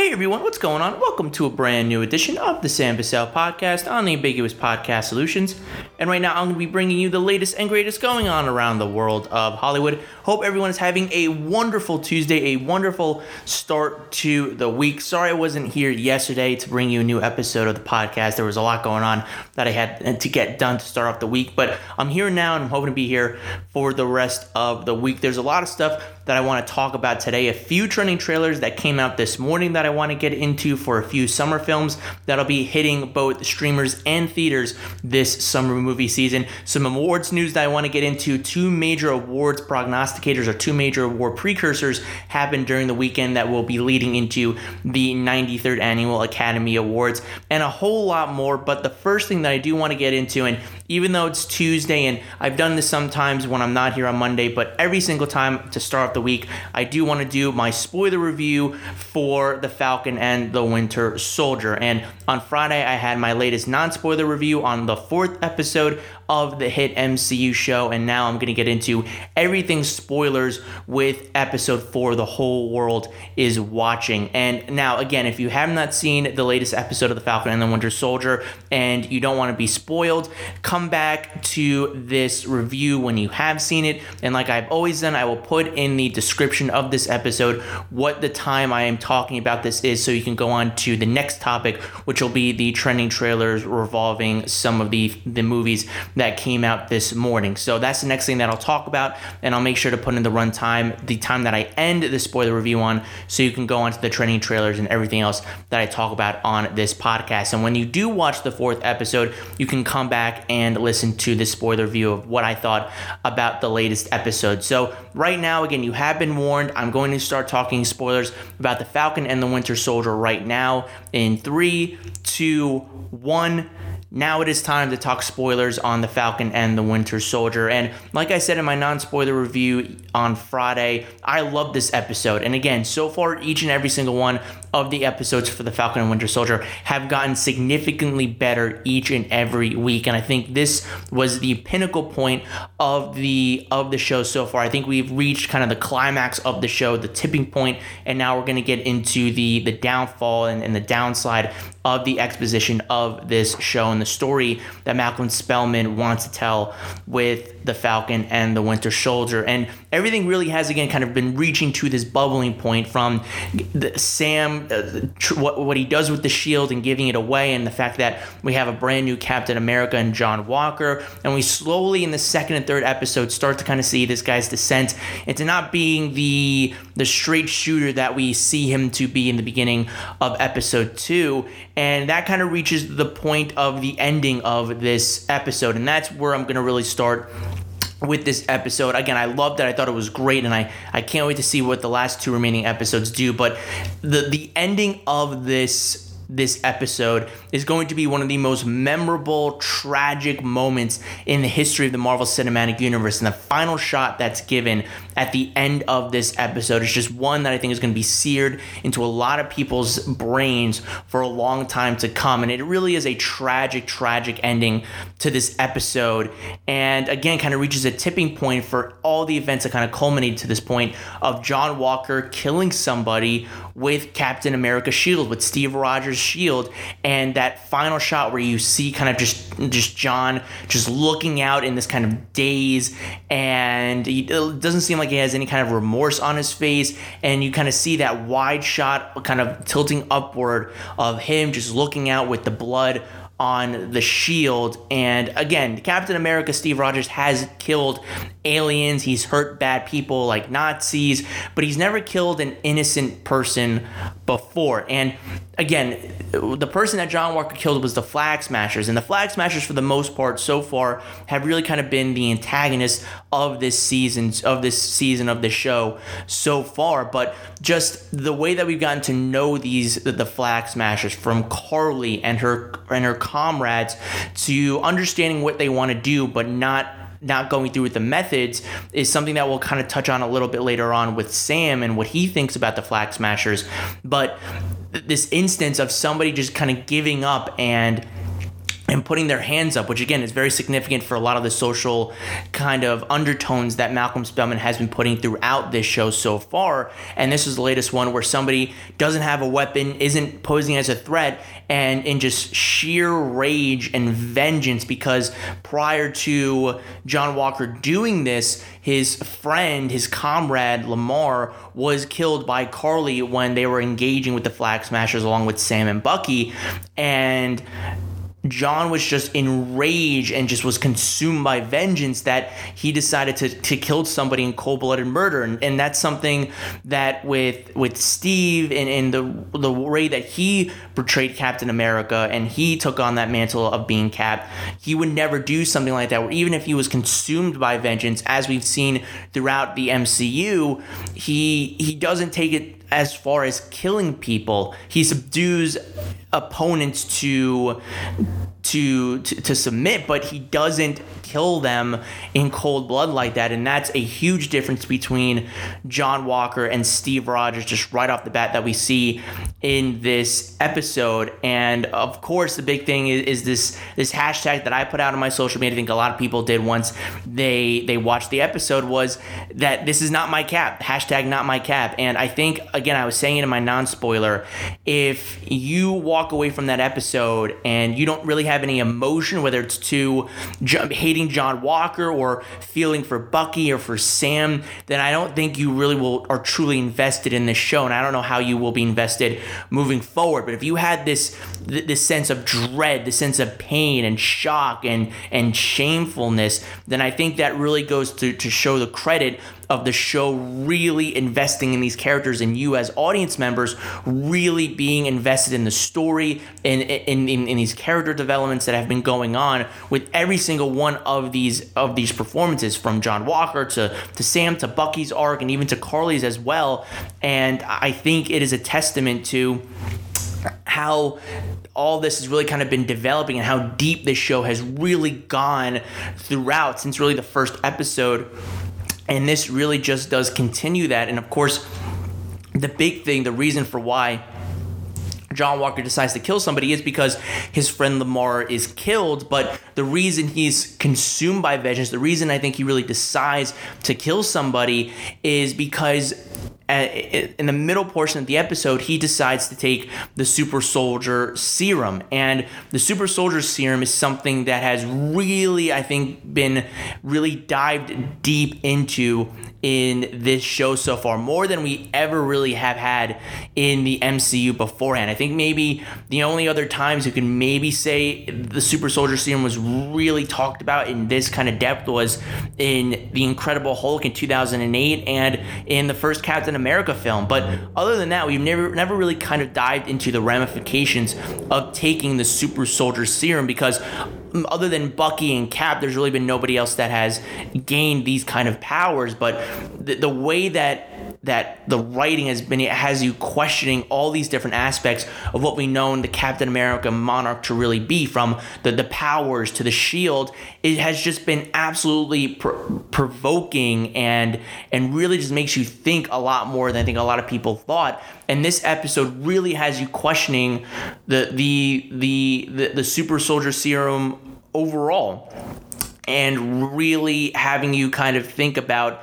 Hey everyone, what's going on? Welcome to a brand new edition of the Sam Bussell podcast on the Ambiguous Podcast Solutions. And right now, I'm going to be bringing you the latest and greatest going on around the world of Hollywood. Hope everyone is having a wonderful Tuesday, a wonderful start to the week. Sorry I wasn't here yesterday to bring you a new episode of the podcast. There was a lot going on that I had to get done to start off the week, but I'm here now and I'm hoping to be here for the rest of the week. There's a lot of stuff that I want to talk about today. A few trending trailers that came out this morning that I want to get into for a few summer films that'll be hitting both streamers and theaters this summer movie season. Some awards news that I want to get into. Two major awards prognosticators or two major award precursors happened during the weekend that will be leading into the 93rd Annual Academy Awards and a whole lot more. But the first thing that I do want to get into, and even though it's Tuesday and I've done this sometimes when I'm not here on Monday, but every single time to start off the week, I do want to do my spoiler review for The Falcon and the Winter Soldier. And on Friday, I had my latest non spoiler review on the fourth episode of the hit MCU show, and now I'm going to get into everything spoilers with episode four. The whole world is watching. And now, again, if you have not seen the latest episode of The Falcon and the Winter Soldier and you don't want to be spoiled, come back to this review when you have seen it. And like I've always done, I will put in the description of this episode what the time I am talking about this is so you can go on to the next topic, which will be the trending trailers revolving some of the, the movies that came out this morning. So that's the next thing that I'll talk about, and I'll make sure to put in the runtime, the time that I end the spoiler review on, so you can go onto the trending trailers and everything else that I talk about on this podcast. And when you do watch the fourth episode, you can come back and listen to the spoiler review of what I thought about the latest episode. So right now, again, you have been warned. I'm going to start talking spoilers about the Falcon and the Winter Soldier right now in three, two, one. Now it is time to talk spoilers on The Falcon and the Winter Soldier. And like I said in my non spoiler review on Friday, I love this episode. And again, so far, each and every single one of the episodes for The Falcon and Winter Soldier have gotten significantly better each and every week. And I think this was the pinnacle point of the of the show so far. I think we've reached kind of the climax of the show, the tipping point, and now we're gonna get into the the downfall and, and the downside of the exposition of this show and the story that Malcolm Spellman wants to tell with the Falcon and the Winter Soldier. And everything really has again kind of been reaching to this bubbling point from the, Sam, uh, tr- what, what he does with the shield and giving it away, and the fact that we have a brand new Captain America and John Walker. And we slowly in the second and third episode start to kind of see this guy's descent into not being the the straight shooter that we see him to be in the beginning of episode two. And that kind of reaches the point of the ending of this episode. And that's where I'm to really start with this episode. Again, I loved it. I thought it was great, and I, I can't wait to see what the last two remaining episodes do. But the the ending of this this episode is going to be one of the most memorable, tragic moments in the history of the Marvel Cinematic Universe. And the final shot that's given at the end of this episode It's just one that I think is going to be seared into a lot of people's brains for a long time to come. And it really is a tragic, tragic ending to this episode. And again, kind of reaches a tipping point for all the events that kind of culminated to this point of John Walker killing somebody with Captain America shield, with Steve Rogers shield, and that final shot where you see kind of just just John just looking out in this kind of daze, and it doesn't seem like he has any kind of remorse on his face, and you kind of see that wide shot kind of tilting upward of him just looking out with the blood on the shield. And again, Captain America Steve Rogers has killed aliens, he's hurt bad people like Nazis, but he's never killed an innocent person before. And again, the person that John Walker killed was the Flag Smashers, and the Flag Smashers, for the most part, so far, have really kind of been the antagonists of this season of this season of the show so far. But just the way that we've gotten to know these the Flag Smashers, from Karli and her and her comrades, to understanding what they want to do, but not not going through with the methods is something that we'll kind of touch on a little bit later on with Sam and what he thinks about the Flag Smashers. But this instance of somebody just kind of giving up and and putting their hands up, which again is very significant for a lot of the social kind of undertones that Malcolm Spellman has been putting throughout this show so far. And this is the latest one where somebody doesn't have a weapon, isn't posing as a threat, and in just sheer rage and vengeance because prior to John Walker doing this, his friend, his comrade Lamar, was killed by Karli when they were engaging with the Flag Smashers along with Sam and Bucky. And John was just enraged and just was consumed by vengeance that he decided to, to kill somebody in cold-blooded murder. And, and that's something that with with Steve and, and the the way that he portrayed Captain America and he took on that mantle of being Cap he would never do something like that where even if he was consumed by vengeance as we've seen throughout the MCU he he doesn't take it as far as killing people. He subdues opponents to to, to, to submit, but he doesn't kill them in cold blood like that. And that's a huge difference between John Walker and Steve Rogers, just right off the bat, that we see in this episode. And of course, the big thing is, is this this hashtag that I put out on my social media. I think a lot of people did once they they watched the episode was that this is not my cap. Hashtag not my cap. And I think again, I was saying it in my non spoiler. If you walk away from that episode and you don't really have any emotion, whether it's to hating John Walker or feeling for Bucky or for Sam, then I don't think you really will are truly invested in this show. And I don't know how you will be invested moving forward. But if you had this this sense of dread, the sense of pain and shock and and shamefulness, then I think that really goes to, to show the credit of the show really investing in these characters and you as audience members really being invested in the story and in, in, in, these character developments that have been going on with every single one of these of these performances from John Walker to, to Sam to Bucky's arc and even to Karli's as well. And I think it is a testament to how all this has really kind of been developing and how deep this show has really gone throughout since really the first episode and this really just does continue that. And of course, the big thing, the reason for why John Walker decides to kill somebody is because his friend Lamar is killed. But the reason he's consumed by vengeance, the reason I think he really decides to kill somebody is because in the middle portion of the episode, he decides to take the super soldier serum. And the super soldier serum is something that has really, I think, been really dived deep into in this show so far, more than we ever really have had in the MCU beforehand. I think maybe the only other times you can maybe say the super soldier serum was really talked about in this kind of depth was in the Incredible Hulk in 2008 and in the first Captain America film. But other than that, we've never never really kind of dived into the ramifications of taking the super soldier serum because other than Bucky and Cap, there's really been nobody else that has gained these kind of powers. But the, the way that that the writing has been it has you questioning all these different aspects of what we know in the Captain America monarch to really be from the, the powers to the shield. It has just been absolutely pr- provoking and and really just makes you think a lot more than I think a lot of people thought. And this episode really has you questioning the the the the, the super soldier serum overall and really having you kind of think about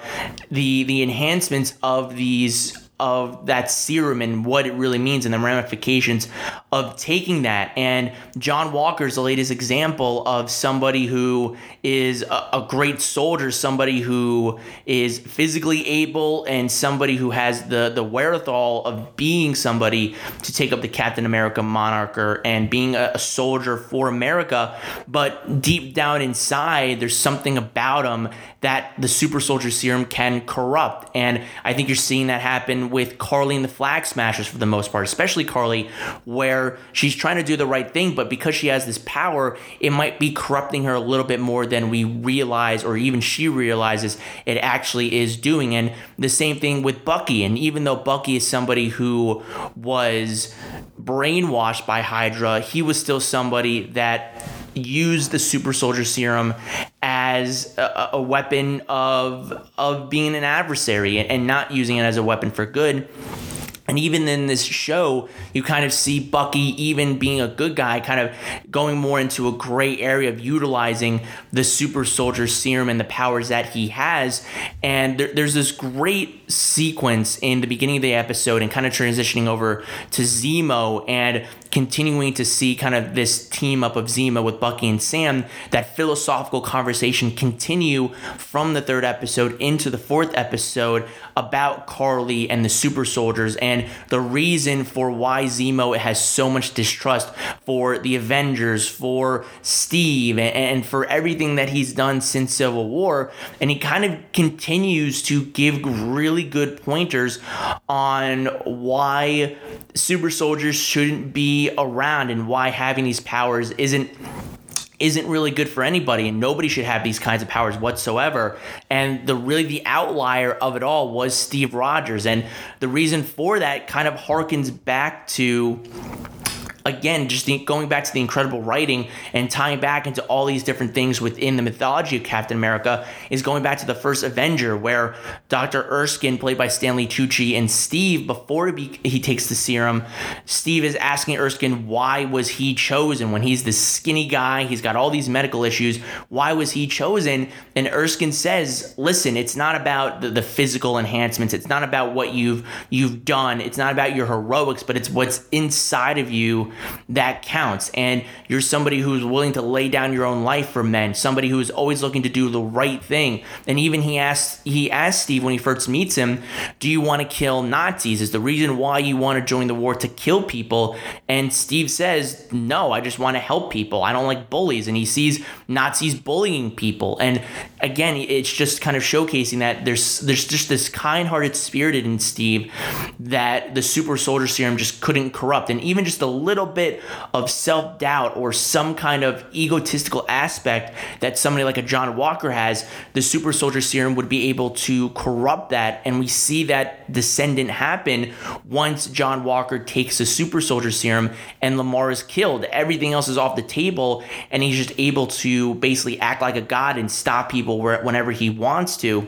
the the enhancements of these of that serum and what it really means and the ramifications of taking that. And John Walker is the latest example of somebody who is a, a, great soldier, somebody who is physically able, and somebody who has the, the wherewithal of being somebody to take up the Captain America moniker and being a, a soldier for America. But deep down inside, there's something about him that the super soldier serum can corrupt. And I think you're seeing that happen with Karli and the Flag Smashers for the most part, especially Karli, where she's trying to do the right thing, but because she has this power, it might be corrupting her a little bit more than we realize, or even she realizes it actually is doing. And the same thing with Bucky. And even though Bucky is somebody who was brainwashed by Hydra, he was still somebody that used the super soldier serum as a, a weapon of of being an adversary and, and not using it as a weapon for good And even in this show, you kind of see Bucky even being a good guy, kind of going more into a gray area of utilizing the super soldier serum and the powers that he has. And there, there's this great sequence in the beginning of the episode and kind of transitioning over to Zemo and continuing to see kind of this team up of Zemo with Bucky and Sam, that philosophical conversation continue from the third episode into the fourth episode about Karli and the super soldiers and the reason for why Zemo has so much distrust for the Avengers, for Steve, and for everything that he's done since Civil War. And he kind of continues to give really good pointers on why super soldiers shouldn't be around and why having these powers isn't isn't really good for anybody and nobody should have these kinds of powers whatsoever. And the really the outlier of it all was Steve Rogers and the reason for that kind of harkens back to again, just the, going back to the incredible writing and tying back into all these different things within the mythology of Captain America is going back to the first Avenger, where Dr. Erskine, played by Stanley Tucci, and Steve, before he, he takes the serum, Steve is asking Erskine why was he chosen when he's this skinny guy, he's got all these medical issues, why was he chosen? And Erskine says, listen, it's not about the, the physical enhancements, it's not about what you've you've done, it's not about your heroics, but it's what's inside of you that counts. And you're somebody who's willing to lay down your own life for men, somebody who's always looking to do the right thing. And even he asked he asked Steve when he first meets him, "Do you want to kill Nazis? Is the reason why you want to join the war to kill people?" And Steve says, "No, I just want to help people. I don't like bullies." And he sees Nazis bullying people. And again, it's just kind of showcasing that there's there's just this kind-hearted spirit in Steve that the super soldier serum just couldn't corrupt. And even just a little bit of self doubt or some kind of egotistical aspect that somebody like a John Walker has, the super soldier serum would be able to corrupt that. And we see that descendant happen once John Walker takes the super soldier serum and Lamar is killed. Everything else is off the table, and he's just able to basically act like a god and stop people whenever he wants to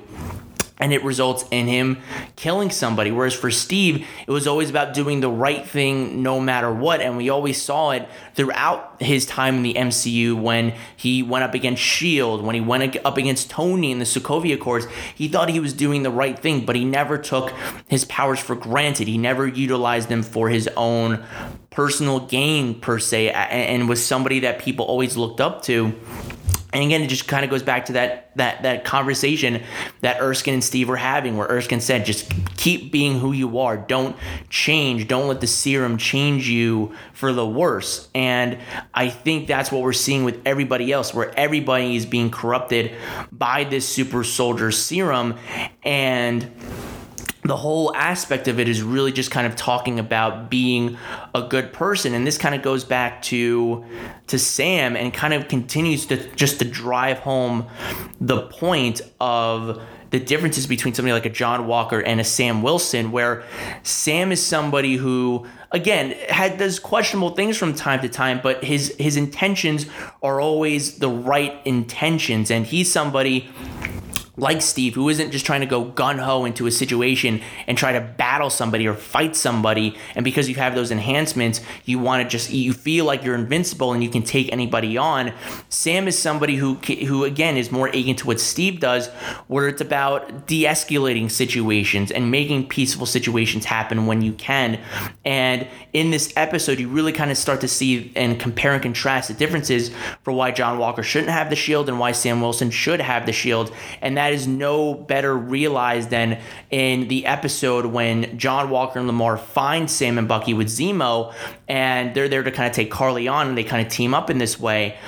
and it results in him killing somebody. Whereas for Steve, it was always about doing the right thing no matter what. And we always saw it throughout his time in the MCU when he went up against S.H.I.E.L.D., when he went up against Tony in the Sokovia Accords. He thought he was doing the right thing, but he never took his powers for granted. He never utilized them for his own personal gain, per se, and was somebody that people always looked up to and again, it just kind of goes back to that that that conversation that Erskine and Steve were having, where Erskine said, "Just keep being who you are. Don't change. Don't let the serum change you for the worse." And I think that's what we're seeing with everybody else, where everybody is being corrupted by this super soldier serum, and the whole aspect of it is really just kind of talking about being a good person. And this kind of goes back to to Sam and kind of continues to just to drive home the point of the differences between somebody like a John Walker and a Sam Wilson where Sam is somebody who again had does questionable things from time to time but his his intentions are always the right intentions. And he's somebody like Steve, who isn't just trying to go gun ho into a situation and try to battle somebody or fight somebody, and because you have those enhancements, you want to just you feel like you're invincible and you can take anybody on. Sam is somebody who who again is more akin to what Steve does, where it's about de-escalating situations and making peaceful situations happen when you can. And in this episode, you really kind of start to see and compare and contrast the differences for why John Walker shouldn't have the shield and why Sam Wilson should have the shield, and that that is no better realized than in the episode when John Walker and Lamar find Sam and Bucky with Zemo, and they're there to kind of take Karli on, and they kind of team up in this way.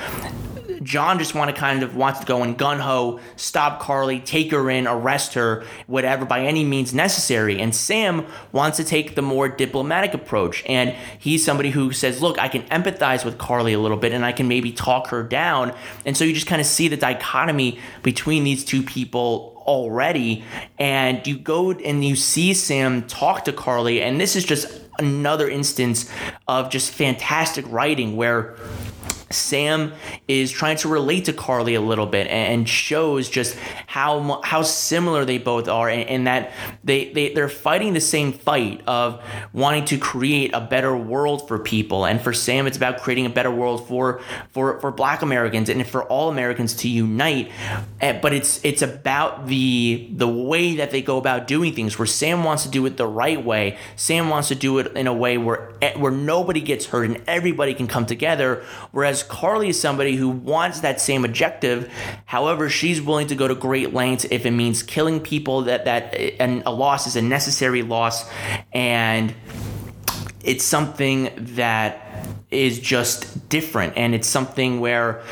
John just want to kind of wants to go and gun ho, stop Karli, take her in, arrest her, whatever by any means necessary. And Sam wants to take the more diplomatic approach. And he's somebody who says, look, I can empathize with Karli a little bit and I can maybe talk her down. And so you just kind of see the dichotomy between these two people already. And you go and you see Sam talk to Karli and this is just another instance of just fantastic writing where Sam is trying to relate to Karli a little bit and shows just how how similar they both are and, that they, they they're fighting the same fight of wanting to create a better world for people. And for Sam it's about creating a better world for for for black Americans and for all Americans to unite. Eh, but it's it's about the the way that they go about doing things where Sam wants to do it the right way. Sam wants to do it in a way where eh, where nobody gets hurt and everybody can come together. Whereas Karli is somebody who wants that same objective. However, she's willing to go to great lengths if it means killing people that that and a loss is a necessary loss and it's something that is just different and it's something where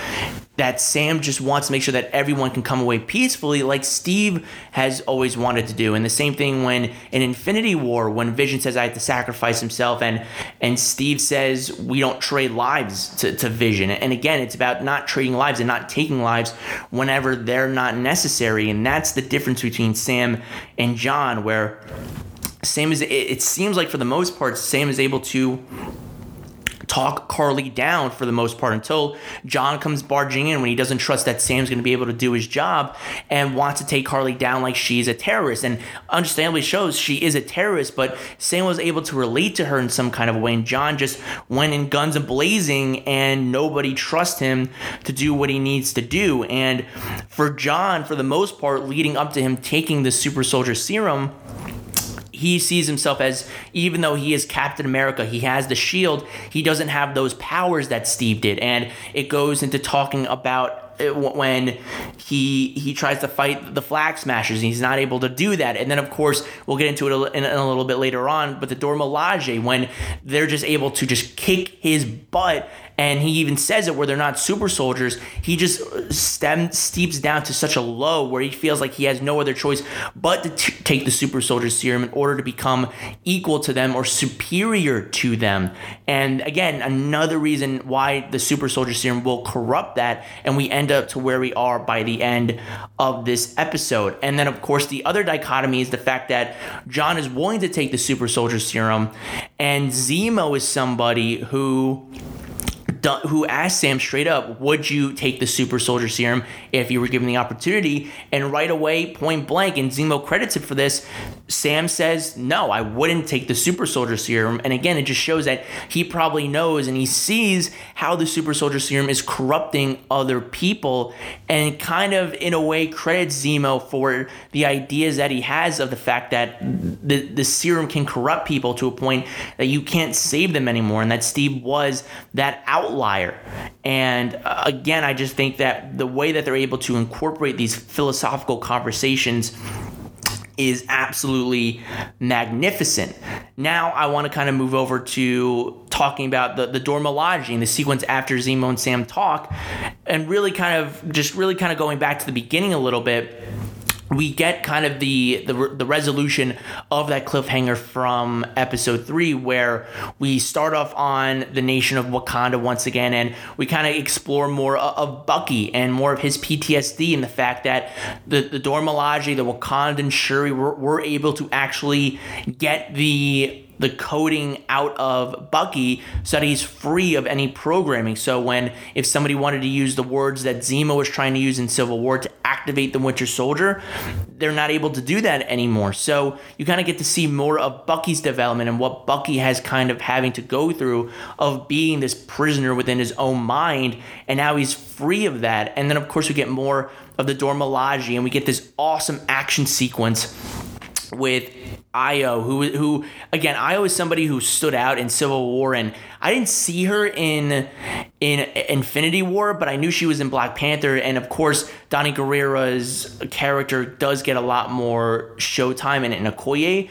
that Sam just wants to make sure that everyone can come away peacefully, like Steve has always wanted to do. And the same thing when in Infinity War, when Vision says I have to sacrifice himself, and and Steve says we don't trade lives to, to Vision. And again, it's about not trading lives and not taking lives whenever they're not necessary. And that's the difference between Sam and John, where Sam is. It, seems like for the most part, Sam is able to talk Karli down for the most part until John comes barging in when he doesn't trust that Sam's going to be able to do his job and wants to take Karli down like she's a terrorist. And understandably shows she is a terrorist, but Sam was able to relate to her in some kind of way. And John just went in guns a blazing and nobody trusts him to do what he needs to do. And for John, for the most part, leading up to him taking the super soldier serum, he sees himself as even though he is Captain America, he has the shield, he doesn't have those powers that Steve did. And it goes into talking about uh, when he he tries to fight the flag smashers and he's not able to do that and then of course we'll get into it in, a little bit later on but the Dora Milaje when they're just able to just kick his butt and he even says it where they're not super soldiers. He just stem, steeps down to such a low where he feels like he has no other choice but to t- take the super soldier serum in order to become equal to them or superior to them. And again, another reason why the super soldier serum will corrupt that, and we end up to where we are by the end of this episode. And then, of course, the other dichotomy is the fact that John is willing to take the super soldier serum, and Zemo is somebody who who asked Sam straight up, "Would you take the Super Soldier Serum if you were given the opportunity?" And right away, point blank, and Zemo credits it for this. Sam says, "No, I wouldn't take the Super Soldier Serum." And again, it just shows that he probably knows and he sees how the Super Soldier Serum is corrupting other people, and kind of in a way credits Zemo for the ideas that he has of the fact that the the serum can corrupt people to a point that you can't save them anymore, and that Steve was that out outlier. And uh, again, I just think that the way that they're able to incorporate these philosophical conversations is absolutely magnificent. Now I want to kind of move over to talking about the, the Dora Milaje and the sequence after Zemo and Sam talk, and really kind of just really kind of going back to the beginning a little bit we get kind of the, the the resolution of that cliffhanger from episode three, where we start off on the nation of Wakanda once again, and we kind of explore more of Bucky and more of his PTSD and the fact that the the Dora Milaje, the Wakandan Shuri, were, were able to actually get the the coding out of Bucky so that he's free of any programming. So when if somebody wanted to use the words that Zemo was trying to use in Civil War to activate the Winter Soldier, they're not able to do that anymore. So you kind of get to see more of Bucky's development and what Bucky has kind of having to go through of being this prisoner within his own mind and now he's free of that. And then of course we get more of the Dora Milaje and we get this awesome action sequence with Ayo, who who again, Ayo is somebody who stood out in Civil War, and I didn't see her in in Infinity War, but I knew she was in Black Panther, and of course, Danai Gurira's character does get a lot more showtime in, in Okoye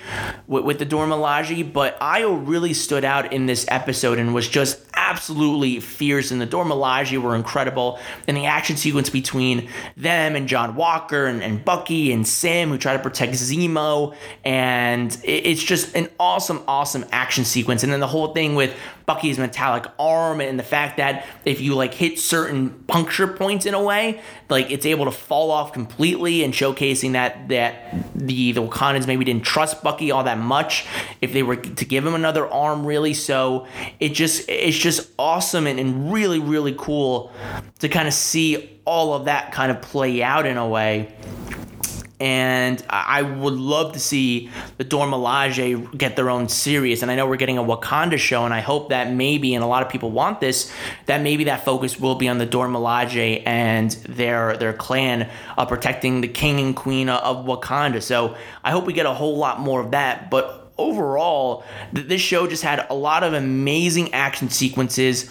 with, with the Dora Milaje, but Ayo really stood out in this episode and was just absolutely fierce, and the Dora Milaje were incredible, and the action sequence between them and John Walker and, and Bucky and Sam who try to protect Zemo, and it, it's just an awesome, awesome action sequence, and then the whole thing with Bucky's metallic arm and the fact that if you like hit certain puncture points in a way, like it's able to fall off completely and showcasing that that the the Wakandans maybe didn't trust Bucky all that much if they were to give him another arm really. So it just it's just just awesome and, and really, really cool to kind of see all of that kind of play out in a way and I would love to see the Dora Milaje get their own series. And I know we're getting a Wakanda show, and I hope that maybe, and a lot of people want this, that maybe that focus will be on the Dora Milaje and their their clan of protecting the king and queen of Wakanda. So I hope we get a whole lot more of that. But overall, this show just had a lot of amazing action sequences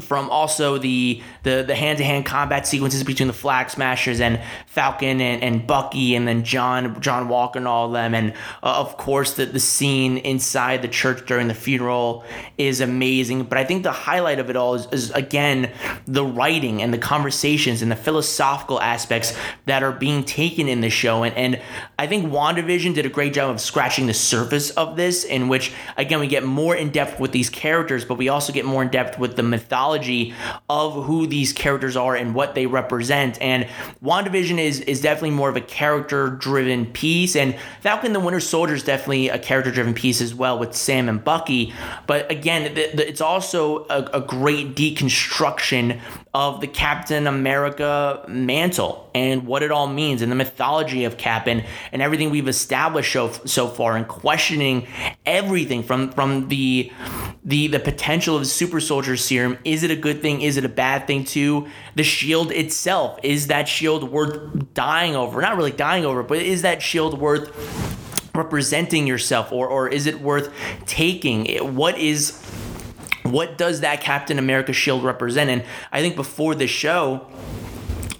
from also the the the hand to hand combat sequences between the Flag Smashers and Falcon and, and Bucky and then John John Walker and all of them and uh, of course the the scene inside the church during the funeral is amazing. But I think the highlight of it all is, is again the writing and the conversations and the philosophical aspects that are being taken in the show and and I think WandaVision did a great job of scratching the surface of this in which again we get more in depth with these characters but we also get more in depth with the mythology of who these characters are and what they represent. And WandaVision is is definitely more of a character driven piece, and Falcon the Winter Soldier is definitely a character driven piece as well with Sam and Bucky. But again, it's also a, a great deconstruction of the Captain America mantle and what it all means and the mythology of Cap and, and everything we've established so, so far and questioning everything from from the the the potential of the super soldier serum. Is it a good thing? Is it a bad thing? To the shield itself, is that shield worth dying over? Not really dying over, but is that shield worth representing yourself, or or is it worth taking? What is what does that Captain America shield represent? And I think before the show,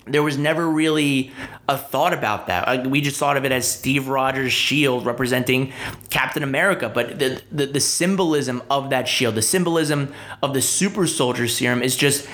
there was never really a thought about that. Uh, we just thought of it as Steve Rogers' shield representing Captain America, but the, the, the symbolism of that shield, the symbolism of the super soldier serum is just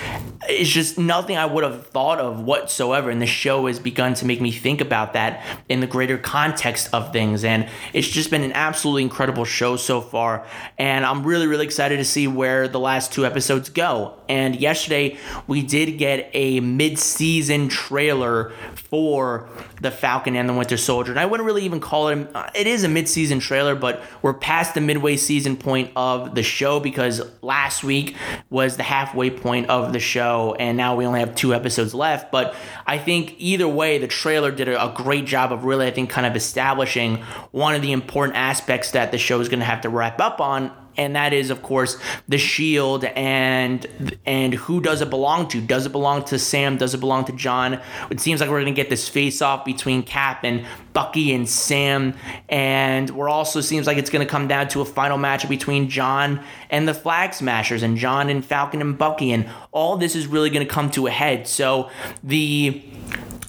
is just nothing I would have thought of whatsoever. And the show has begun to make me think about that in the greater context of things. And it's just been an absolutely incredible show so far. And I'm really, really excited to see where the last two episodes go. And yesterday we did get a mid-season trailer for the Falcon and the Winter Soldier. And I wouldn't really even call it, uh, it is a mid-season trailer, but we're past the midway season point of the show because last week was the halfway point of the show, and now we only have two episodes left. But I think either way, the trailer did a, great job of really, I think, kind of establishing one of the important aspects that the show is going to have to wrap up on and that is of course the shield and and who does it belong to? Does it belong to sam? Does it belong to john? It seems like we're to get this face off between cap and bucky and sam. And we're also seems like it's to come down to a final match between john and the flag smashers and john and falcon and bucky. And all this is really to come to a head. So the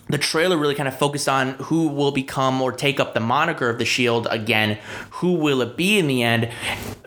the trailer really kind of focused on who will become or take up the moniker of the Shield again. Who will it be in the end?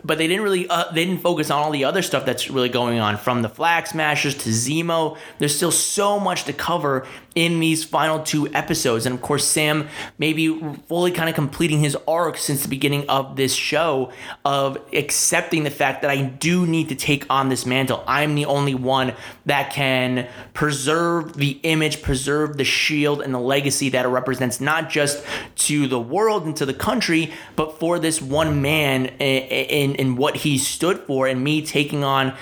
But they didn't really uh, they didn't focus on all the other stuff that's really going on from the Flag Smashers to Zemo. There's still so much to cover in these final two episodes, and of course Sam maybe fully kind of completing his arc since the beginning of this show of accepting the fact that I do need to take on this mantle. I'm the only one that can preserve the image, preserve the shield and the legacy that it represents, not just to the world and to the country, but for this one man eh, eh, in, in, what he stood for, and me taking on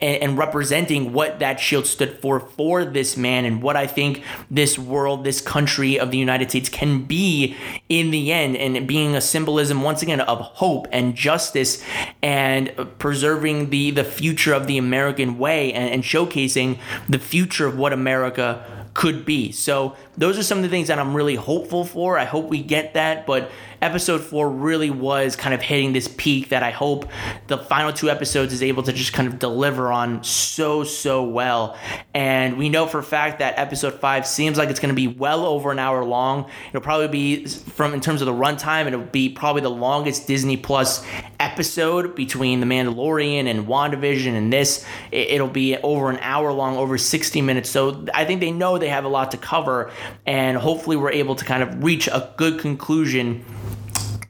and, representing what that shield stood for for this man and what I think this world, this country of the United States can be in the end, and being a symbolism once again of hope and justice and preserving the the future of the American way and, and showcasing the future of what America could be. So those are some of the things that I'm really hopeful for. I hope we get that, but episode four really was kind of hitting this peak that I hope the final two episodes is able to just kind of deliver on so, so well. And we know for a fact that episode five seems like it's going to be well over an hour long. It'll probably be, from in terms of the runtime, it'll be probably the longest Disney Plus episode between The Mandalorian and WandaVision and this. It'll be over an hour long, over 60 minutes. So I think they know they have a lot to cover, and hopefully we're able to kind of reach a good conclusion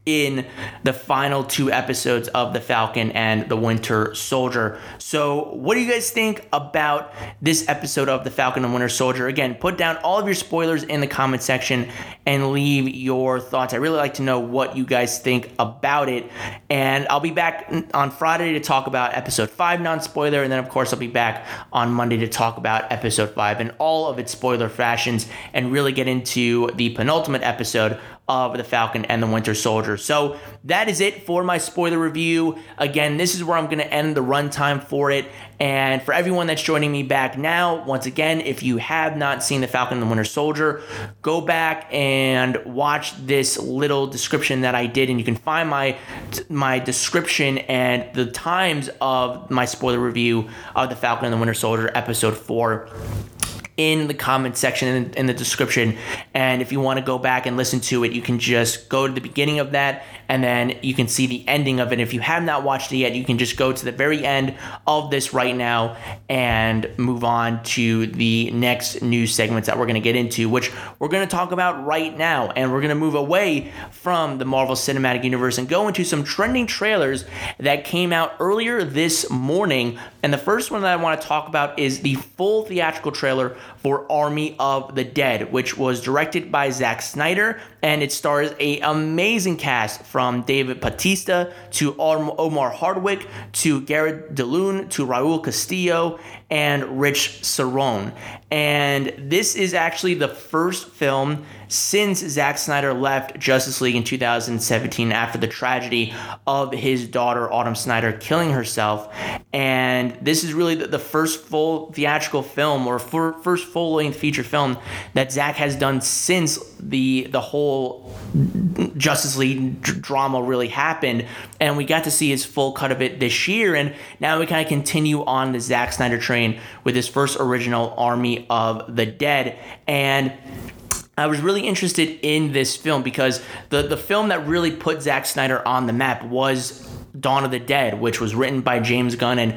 in the final two episodes of The Falcon and the Winter Soldier. So, what do you guys think about this episode of The Falcon and Winter Soldier? Again, put down all of your spoilers in the comment section and leave your thoughts. I really like to know what you guys think about it. And I'll be back on Friday to talk about episode 5 non spoiler. And then, of course, I'll be back on Monday to talk about episode 5 and all of its spoiler fashions and really get into the penultimate episode of the Falcon and the Winter Soldier. So that is it for my spoiler review. Again, this is where I'm going to end the runtime for it. And for everyone that's joining me back now, once again, if you have not seen the Falcon and the Winter Soldier, go back and watch this little description that I did, and you can find my my description and the times of my spoiler review of the Falcon and the Winter Soldier episode four in the comment section in, in the description. And if you want to go back and listen to it, you can just go to the beginning of that and then you can see the ending of it. If you have not watched it yet, you can just go to the very end of this right now and move on to the next news segments that we're going to get into, which we're going to talk about right now. And we're going to move away from the Marvel Cinematic Universe and go into some trending trailers that came out earlier this morning. And the first one that I want to talk about is the full theatrical trailer for Army of the Dead, which was directed by Zack Snyder and it stars a amazing cast from David Bautista to Omari Hardwick to Garret Dillahunt to Raul Castillo and Rich Cetrone. And this is actually the first film since Zack Snyder left Justice League in 2017 after the tragedy of his daughter Autumn Snyder killing herself. And this is really the first full theatrical film or first full length feature film that Zack has done since the the whole Justice League drama really happened. And we got to see his full cut of it this year. And now we kind of continue on the Zack Snyder train with his first original Army of the Dead. And I was really interested in this film because the, the film that really put Zack Snyder on the map was Dawn of the Dead, which was written by James Gunn, and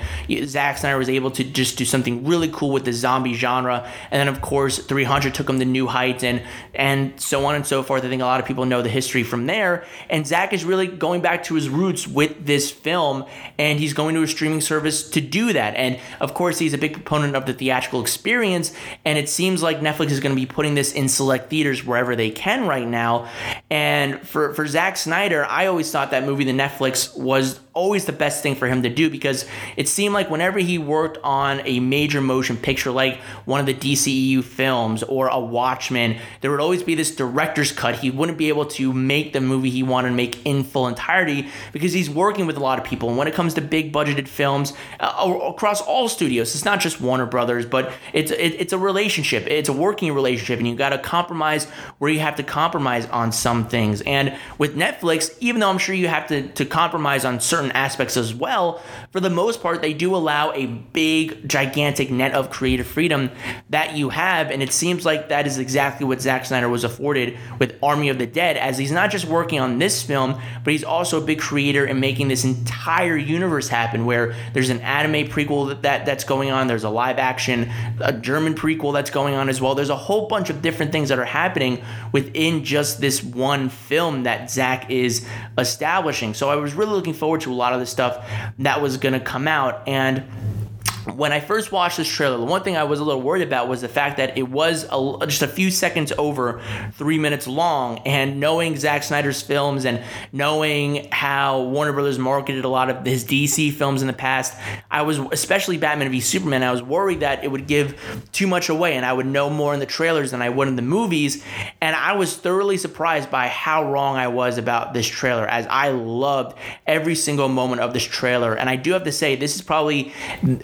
Zack Snyder was able to just do something really cool with the zombie genre. And then, of course, 300 took him to new heights, and and so on and so forth. I think a lot of people know the history from there. And Zack is really going back to his roots with this film, and he's going to a streaming service to do that. And of course, he's a big proponent of the theatrical experience, and it seems like Netflix is going to be putting this in select theaters wherever they can right now. And for for Zack Snyder, I always thought that movie, the Netflix, was was always the best thing for him to do because it seemed like whenever he worked on a major motion picture like one of the DCEU films or a Watchmen, there would always be this director's cut. He wouldn't be able to make the movie he wanted to make in full entirety because he's working with a lot of people. And when it comes to big budgeted films uh, across all studios, it's not just Warner Brothers, but it's it, it's a relationship. It's a working relationship, and you got to compromise where you have to compromise on some things. And with Netflix, even though I'm sure you have to to compromise on certain aspects as well, for the most part, they do allow a big, gigantic net of creative freedom that you have. And it seems like that is exactly what Zack Snyder was afforded with Army of the Dead, as he's not just working on this film, but he's also a big creator in making this entire universe happen where there's an anime prequel that, that that's going on, there's a live action, a German prequel that's going on as well. There's a whole bunch of different things that are happening within just this one film that Zack is establishing. So I was really looking forward to a lot of the stuff that was going to come out. And when I first watched this trailer, the one thing I was a little worried about was the fact that it was a, just a few seconds over three minutes long. And knowing Zack Snyder's films and knowing how Warner Brothers marketed a lot of his DC films in the past, I was, especially Batman v Superman, I was worried that it would give too much away and I would know more in the trailers than I would in the movies. And I was thoroughly surprised by how wrong I was about this trailer, as I loved every single moment of this trailer. And I do have to say, this is probably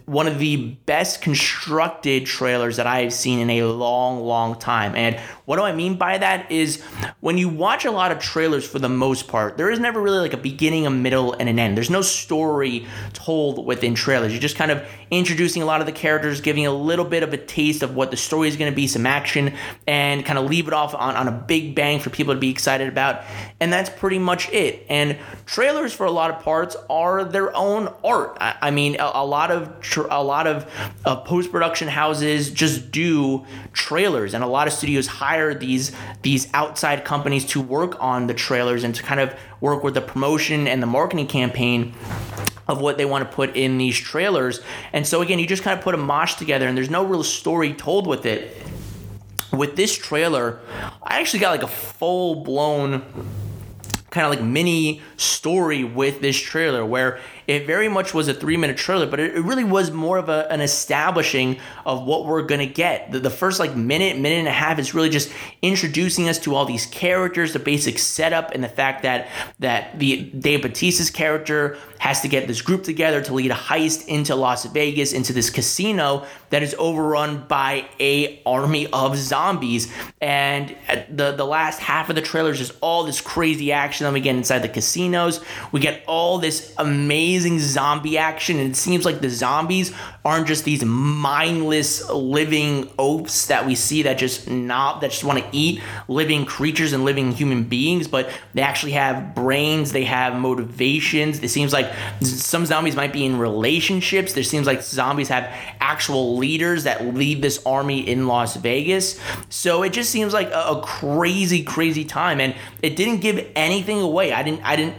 one of the best constructed trailers that I have seen in a long, long time. And what do I mean by that is when you watch a lot of trailers for the most part, there is never really like a beginning, a middle, and an end. There's no story told within trailers. You're just kind of introducing a lot of the characters, giving a little bit of a taste of what the story is going to be, some action, and kind of leave it off on, on a big bang for people to be excited about. And that's pretty much it. And trailers, for a lot of parts, are their own art. I, I mean, a, a, lot of a lot of uh, post production houses just do trailers, and a lot of studios hire hire these these outside companies to work on the trailers and to kind of work with the promotion and the marketing campaign of what they want to put in these trailers. And so again, you just kind of put a mosh together and there's no real story told with it. With this trailer, I actually got like a full blown kind of like mini story with this trailer where it very much was a three minute trailer, but it, it really was more of a, an establishing of what we're gonna get. The, the first like minute, minute and a half is really just introducing us to all these characters, the basic setup, and the fact that that the Dave Bautista's character has to get this group together to lead a heist into Las Vegas, into this casino that is overrun by a army of zombies. And the the last half of the trailer is just all this crazy action. Then we get inside the casinos. We get all this amazing zombie action, and it seems like the zombies aren't just these mindless living oafs that we see that just not that just want to eat living creatures and living human beings, but they actually have brains. They have motivations. It seems like like some zombies might be in relationships. There seems like zombies have actual leaders that lead this army in Las Vegas. So it just seems like a, a crazy, crazy time, and it didn't give anything away. I didn't, I didn't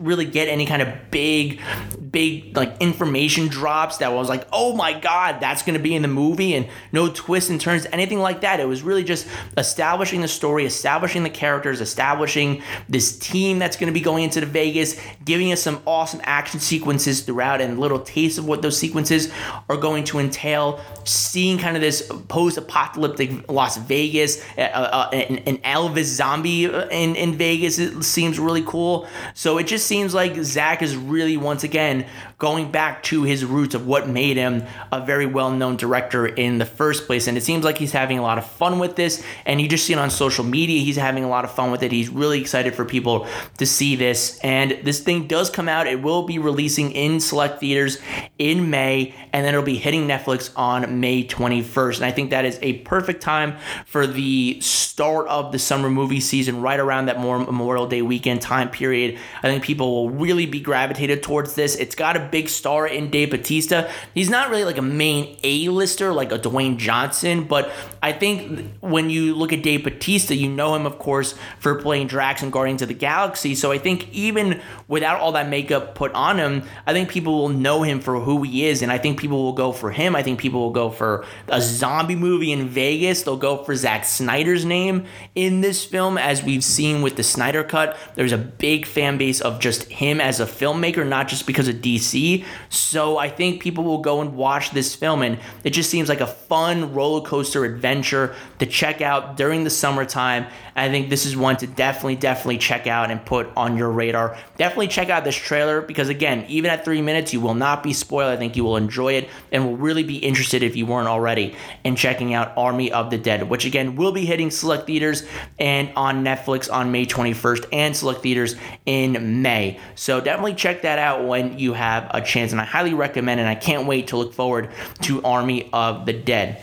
really get any kind of big big like information drops that was like oh my god that's to be in the movie and no twists and turns anything like that. It was really just establishing the story establishing the characters establishing this team that's to be going into the vegas giving us some awesome action sequences throughout and little taste of what those sequences are going to entail. Seeing kind of this post-apocalyptic las vegas uh, uh, an, an elvis zombie in, in vegas it seems really cool. So it just seems like Zach is really once again in going back to his roots of what made him a very well known director in the first place. And it seems like he's having a lot of fun with this. And you just see it on social media. He's having a lot of fun with it. He's really excited for people to see this. And this thing does come out. It will be releasing in select theaters in May. And then it'll be hitting Netflix on May 21st. And I think that is a perfect time for the start of the summer movie season, right around that more Memorial Day weekend time period. I think people will really be gravitated towards this. It's got a big star in Dave Bautista. He's not really like a main A-lister like a Dwayne Johnson, but I think when you look at Dave Bautista, you know him, of course, for playing Drax in Guardians of the Galaxy. So I think even without all that makeup put on him, I think people will know him for who he is, and I think people will go for him. I think people will go for a zombie movie in Vegas. They'll go for Zack Snyder's name in this film, as we've seen with the Snyder Cut. There's a big fan base of just him as a filmmaker, not just because of DC. So I think people will go and watch this film, and it just seems like a fun roller coaster adventure to check out during the summertime. I think this is one to definitely, definitely check out and put on your radar. Definitely check out this trailer because, again, even at three minutes, you will not be spoiled. I think you will enjoy it and will really be interested if you weren't already in checking out Army of the Dead, which again will be hitting select theaters and on Netflix on May 21st and select theaters in May. So definitely check that out when you have a chance, and I highly recommend. And I can't wait to look forward to Army of the Dead.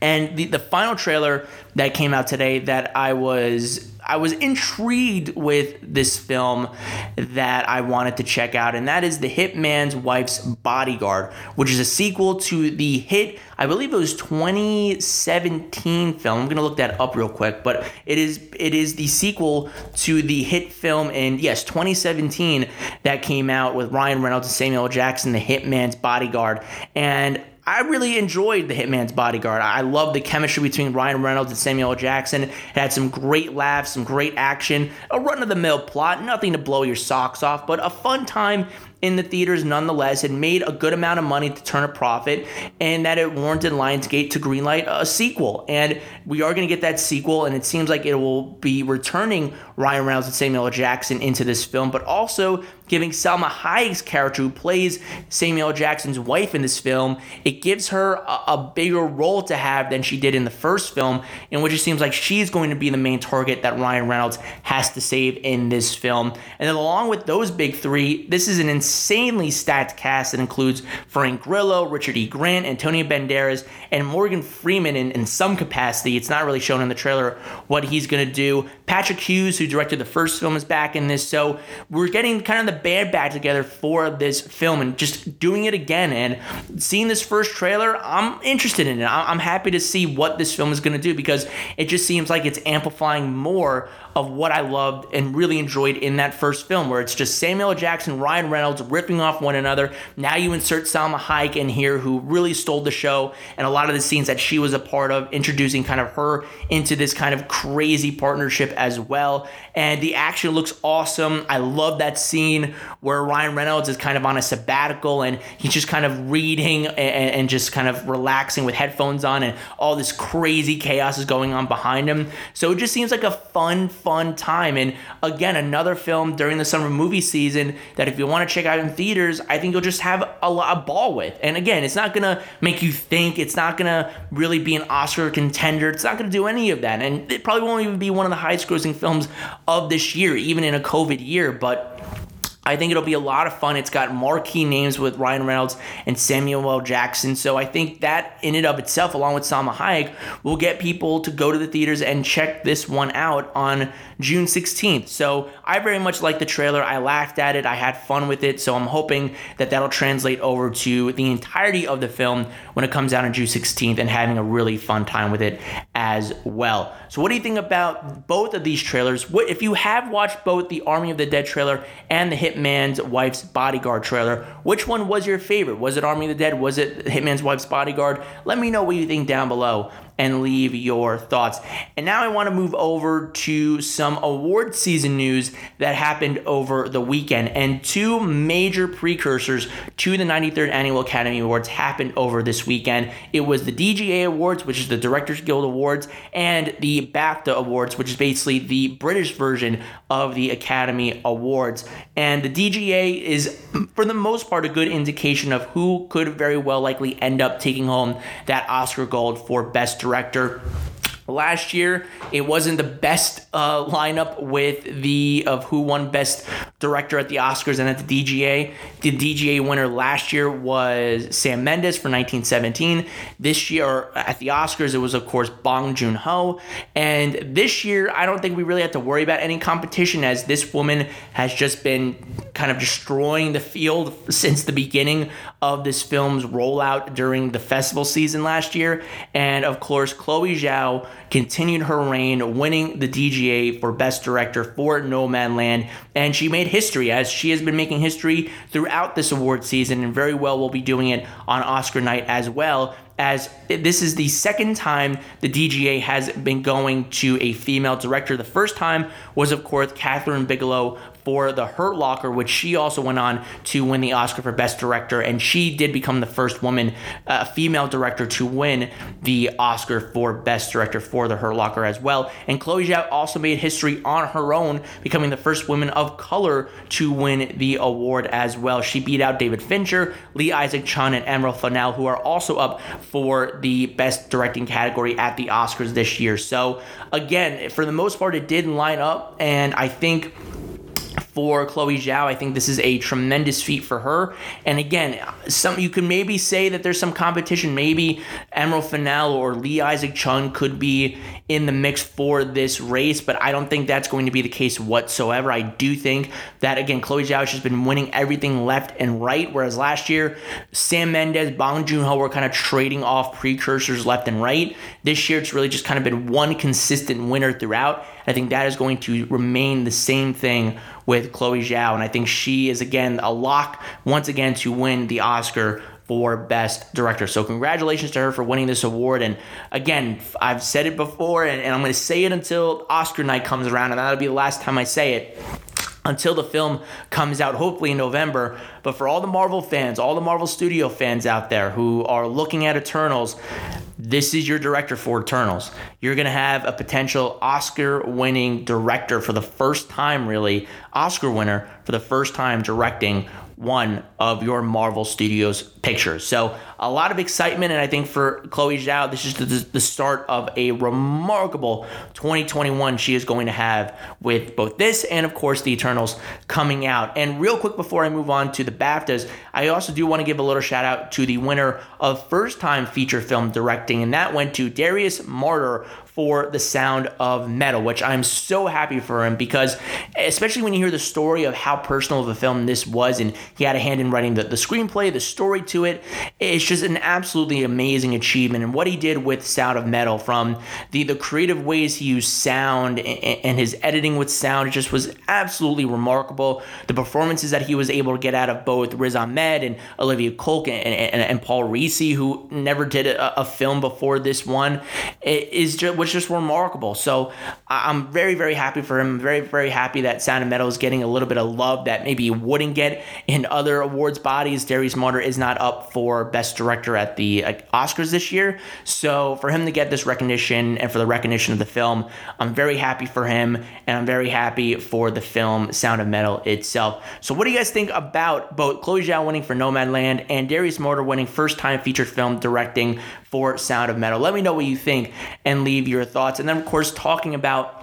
And the, the final trailer that came out today that I was I was intrigued with this film that I wanted to check out, and that is The Hitman's Wife's Bodyguard, which is a sequel to the hit, I believe it was 2017 film. I'm gonna look that up real quick, but it is it is the sequel to the hit film in yes 2017 that came out with Ryan Reynolds and Samuel Jackson, The Hitman's Bodyguard, and I really enjoyed The Hitman's Bodyguard. I love the chemistry between Ryan Reynolds and Samuel Jackson. It had some great laughs, some great action, a run of the mill plot, nothing to blow your socks off, but a fun time in the theaters nonetheless. It made a good amount of money to turn a profit, and that it warranted Lionsgate to greenlight a sequel. And we are going to get that sequel, and it seems like it will be returning Ryan Reynolds and Samuel Jackson into this film, but also giving Salma Hayek's character, who plays Samuel Jackson's wife in this film, it gives her a, a bigger role to have than she did in the first film, in which it seems like she's going to be the main target that Ryan Reynolds has to save in this film. And then along with those big three, this is an insanely stacked cast that includes Frank Grillo, Richard E. Grant, Antonio Banderas, and Morgan Freeman in, in some capacity. It's not really shown in the trailer what he's going to do. Patrick Hughes, who directed the first film, is back in this. So we're getting kind of the band back together for this film and just doing it again. And seeing this first trailer, I'm interested in it. I'm happy to see what this film is going to do because it just seems like it's amplifying more of what I loved and really enjoyed in that first film, where it's just Samuel Jackson, Ryan Reynolds ripping off one another. Now you insert Salma Hayek in here, who really stole the show, and a lot of the scenes that she was a part of, introducing kind of her into this kind of crazy partnership as well. And the action looks awesome. I love that scene where Ryan Reynolds is kind of on a sabbatical and he's just kind of reading and, and just kind of relaxing with headphones on, and all this crazy chaos is going on behind him. So it just seems like a fun, fun time. And again, another film during the summer movie season that if you want to check out in theaters, I think you'll just have a lot of ball with. And again, it's not gonna make you think. It's not gonna really be an Oscar contender. It's not gonna do any of that. And it probably won't even be one of the highest grossing films of this year, even in a COVID year. But I think it'll be a lot of fun. It's got marquee names with Ryan Reynolds and Samuel L. Jackson. So I think that in and of itself, along with Salma Hayek, will get people to go to the theaters and check this one out on June 16th. So I very much like the trailer. I laughed at it. I had fun with it. So I'm hoping that that'll translate over to the entirety of the film when it comes out on June 16th and having a really fun time with it as well. So what do you think about both of these trailers? What if you have watched both the Army of the Dead trailer and the Hitman's Wife's Bodyguard trailer? Which one was your favorite? Was it Army of the Dead? Was it Hitman's Wife's Bodyguard? Let me know what you think down below and leave your thoughts. And now I want to move over to some award season news that happened over the weekend. And two major precursors to the 93rd Annual Academy Awards happened over this weekend. It was the DGA Awards, which is the Directors Guild Awards, and the BAFTA Awards, which is basically the British version of the Academy Awards. And the DGA is, for the most part, a good indication of who could very well likely end up taking home that Oscar Gold for Best director. Last year, it wasn't the best uh, lineup with the of who won Best Director at the Oscars and at the DGA. The DGA winner last year was Sam Mendes for 1917. This year at the Oscars, it was of course Bong Joon Ho. And this year, I don't think we really have to worry about any competition as this woman has just been kind of destroying the field since the beginning of this film's rollout during the festival season last year. And of course, Chloe Zhao continued her reign, winning the DGA for Best Director for Nomadland. And she made history as she has been making history throughout this award season and very well will be doing it on Oscar night as well as this is the second time the DGA has been going to a female director. The first time was, of course, Kathryn Bigelow for The Hurt Locker, which she also went on to win the Oscar for Best Director, and she did become the first woman, uh, female director, to win the Oscar for Best Director for The Hurt Locker as well. And Chloe Zhao also made history on her own, becoming the first woman of color to win the award as well. She beat out David Fincher, Lee Isaac Chung, and Emerald Fennell, who are also up for the Best Directing category at the Oscars this year. So, again, for the most part, it did line up, and I think for Chloe Zhao. I think this is a tremendous feat for her. And again, some you can maybe say that there's some competition. Maybe Emerald Fennell or Lee Isaac Chung could be in the mix for this race, but I don't think that's going to be the case whatsoever. I do think that again, Chloe Zhao has been winning everything left and right, whereas last year Sam Mendes, Bong Joon Ho were kind of trading off precursors left and right. This year it's really just kind of been one consistent winner throughout. I think that is going to remain the same thing with Chloe Zhao. And I think she is, again, a lock once again to win the Oscar for Best Director. So, congratulations to her for winning this award. And again, I've said it before, and, and I'm going to say it until Oscar night comes around, and that'll be the last time I say it until the film comes out, hopefully in November. But for all the Marvel fans, all the Marvel Studio fans out there who are looking at Eternals, this is your director for Eternals. You're going to have a potential Oscar winning director for the first time, really, Oscar winner for the first time directing one of your Marvel Studios pictures. So a lot of excitement, and I think for Chloe Zhao, this is the, start of a remarkable 2021 she is going to have with both this and, of course, the Eternals coming out. And real quick before I move on to the BAFTAs, I also do want to give a little shout out to the winner of first time feature film directing, and that went to Darius Marder for The Sound of Metal, which I'm so happy for him because, especially when you hear the story of how personal of a film this was, and he had a hand in writing the, the screenplay, the story to it, it's just an absolutely amazing achievement. And what he did with Sound of Metal, from the, the creative ways he used sound and, and his editing with sound, it just was absolutely remarkable. The performances that he was able to get out of both Riz Ahmed and Olivia Cooke and, and, and Paul Raci, who never did a, a film before this one, is just was just remarkable. So I'm very very happy for him. very very happy that Sound of Metal is getting a little bit of love that maybe he wouldn't get in other awards bodies. Darius Marder is not up for Best Director at the Oscars this year, so for him to get this recognition and for the recognition of the film, I'm very happy for him, and I'm very happy for the film Sound of Metal itself. So what do you guys think about both Chloe Zhao winning for Nomadland and Darius Marder winning first time featured film directing for Sound of Metal? Let me know what you think and leave your thoughts. And then, of course, talking about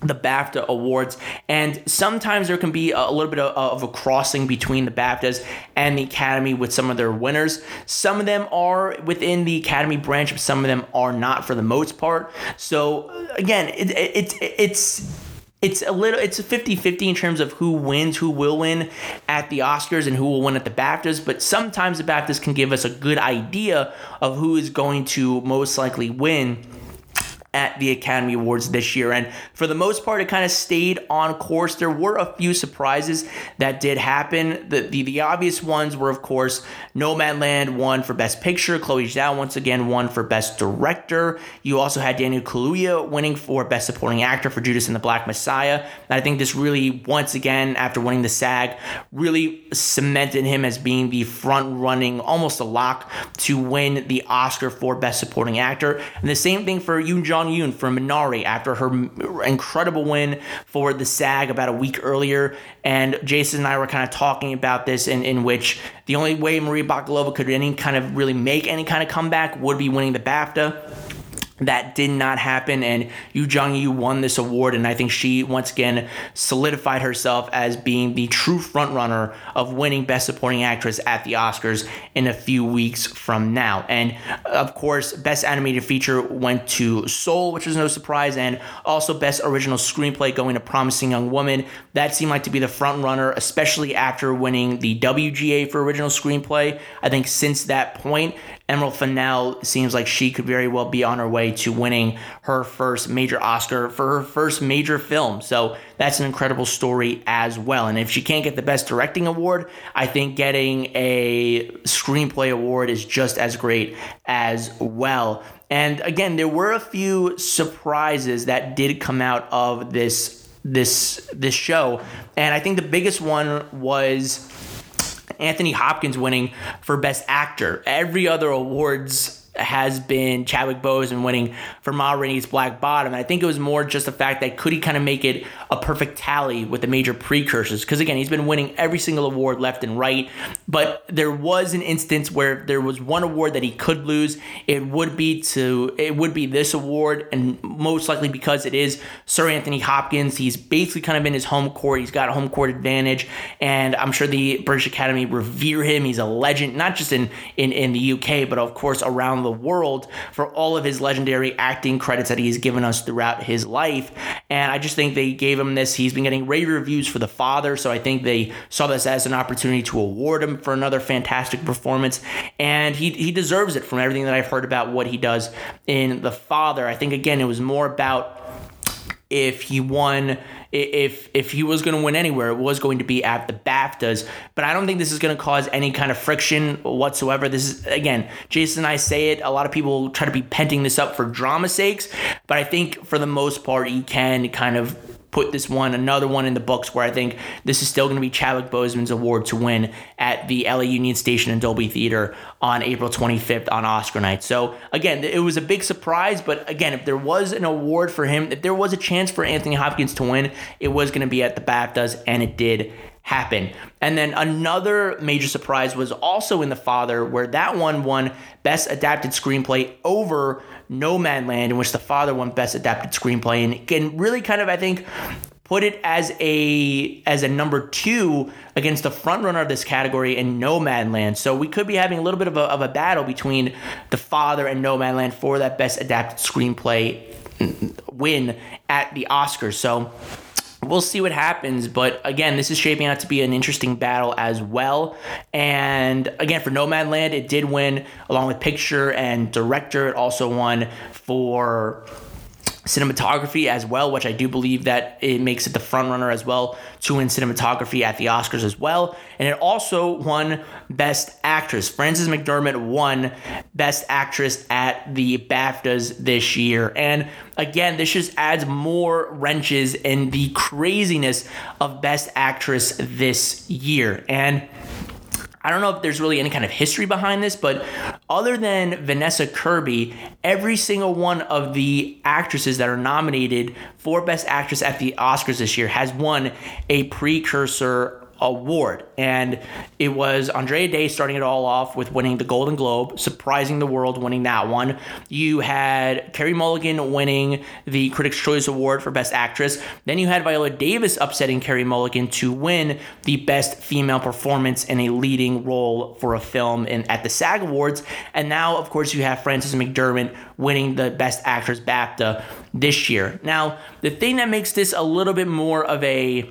the BAFTA awards. And sometimes there can be a little bit of, a crossing between the BAFTAs and the Academy with some of their winners. Some of them are within the Academy branch, but some of them are not for the most part. So, again, it, it, it it's it's a little it's a 50-50 in terms of who wins who will win at the oscars and who will win at the baftas but sometimes the baftas can give us a good idea of who is going to most likely win at the Academy Awards this year. And for the most part, it kind of stayed on course. There were a few surprises that did happen. The, the, the obvious ones were, of course, Nomadland won for Best Picture. Chloe Zhao once again won for Best Director. You also had Daniel Kaluuya winning for Best Supporting Actor for Judas and the Black Messiah. And I think this really, once again, after winning the SAG, really cemented him as being the front running, almost a lock to win the Oscar for Best Supporting Actor. And the same thing for Yoon Jong Yoon from Minari after her incredible win for the SAG about a week earlier. And Jason and I were kind of talking about this, in, in which the only way Maria Bakalova could any kind of really make any kind of comeback would be winning the BAFTA. That did not happen, and Yu Jung Yu won this award, and I think she once again solidified herself as being the true frontrunner of winning Best Supporting Actress at the Oscars in a few weeks from now. And of course, Best Animated Feature went to Soul, which was no surprise, and also Best Original Screenplay going to Promising Young Woman. That seemed like to be the frontrunner, especially after winning the WGA for Original Screenplay. I think since that point, Emerald Fennell seems like she could very well be on her way to winning her first major Oscar for her first major film. So that's an incredible story as well. And if she can't get the Best Directing Award, I think getting a Screenplay Award is just as great as well. And again, there were a few surprises that did come out of this this this show, and I think the biggest one was Anthony Hopkins winning for Best Actor. Every other awards has been Chadwick Boseman winning for Ma Rainey's Black Bottom. And I think it was more just the fact that could he kind of make it a perfect tally with the major precursors? Because again, he's been winning every single award left and right. But there was an instance where there was one award that he could lose. It would be to it would be this award, and most likely because it is Sir Anthony Hopkins. He's basically kind of in his home court. He's got a home court advantage, and I'm sure the British Academy revere him. He's a legend, not just in in, in the UK, but of course around the world for all of his legendary acting credits that he's given us throughout his life. And I just think they gave him this. He's been getting rave reviews for The Father, so I think they saw this as an opportunity to award him for another fantastic performance. And he, he deserves it from everything that I've heard about what he does in The Father. I think, again, it was more about if he won if if he was going to win anywhere, it was going to be at the BAFTAs. But I don't think this is going to cause any kind of friction whatsoever. This is again, Jason and I say it. A lot of people try to be penting this up for drama sakes, but I think for the most part, you can kind of put this one, another one in the books where I think this is still going to be Chadwick Boseman's award to win at the LA Union Station and Dolby Theater on April 25th on Oscar night. So again, it was a big surprise, but again, if there was an award for him, if there was a chance for Anthony Hopkins to win, it was going to be at the BAFTAs, and it did happen. And then another major surprise was also in The Father, where that one won Best Adapted Screenplay over Nomadland, in which The Father won Best Adapted Screenplay, and can really kind of, I think, put it as a as a number two against the frontrunner of this category in Nomadland. So we could be having a little bit of a, of a battle between The Father and Nomadland for that Best Adapted Screenplay win at the Oscars. So we'll see what happens. But again, this is shaping out to be an interesting battle as well. And again, for Nomadland, it did win along with picture and director. It also won for cinematography as well, which I do believe that it makes it the front runner as well to win cinematography at the Oscars as well. And it also won Best Actress. Frances McDormand won Best Actress at the BAFTAs this year. And again, this just adds more wrenches in the craziness of Best Actress this year. And I don't know if there's really any kind of history behind this, but other than Vanessa Kirby, every single one of the actresses that are nominated for Best Actress at the Oscars this year has won a precursor award. And it was Andra Day starting it all off with winning the Golden Globe, surprising the world, winning that one. You had Carey Mulligan winning the Critics' Choice Award for Best Actress. Then you had Viola Davis upsetting Carey Mulligan to win the Best Female Performance in a Leading Role for a Film in, at the SAG Awards. And now, of course, you have Frances McDormand winning the Best Actress BAFTA this year. Now, the thing that makes this a little bit more of a